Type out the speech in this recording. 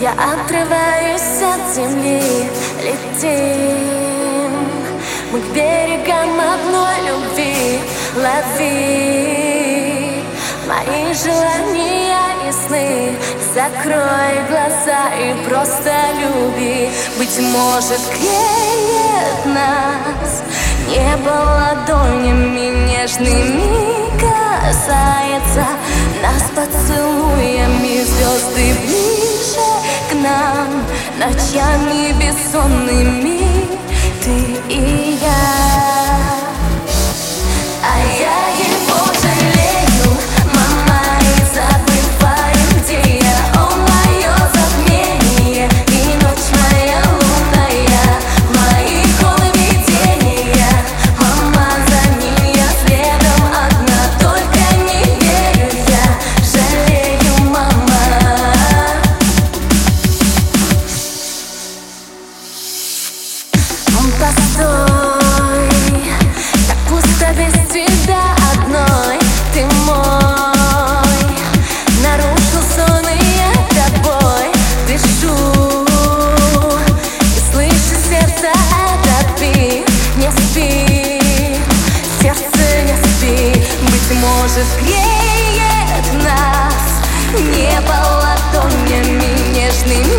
Я отрываюсь от земли, летим Мы к берегам одной любви. Лови мои желания и сны Закрой глаза и просто люби. Быть может, греет нас Небо ладонями нежными касается Нас поцелуями звезды ближе к нам. Ночами бессонными ты и я мной Так пусто без тебя одной. Ты мой. Нарушил сон и я тобой дышу. И слышу сердце этот Не спи, сердце не спи. Быть может греет нас. Небо ладонями нежными.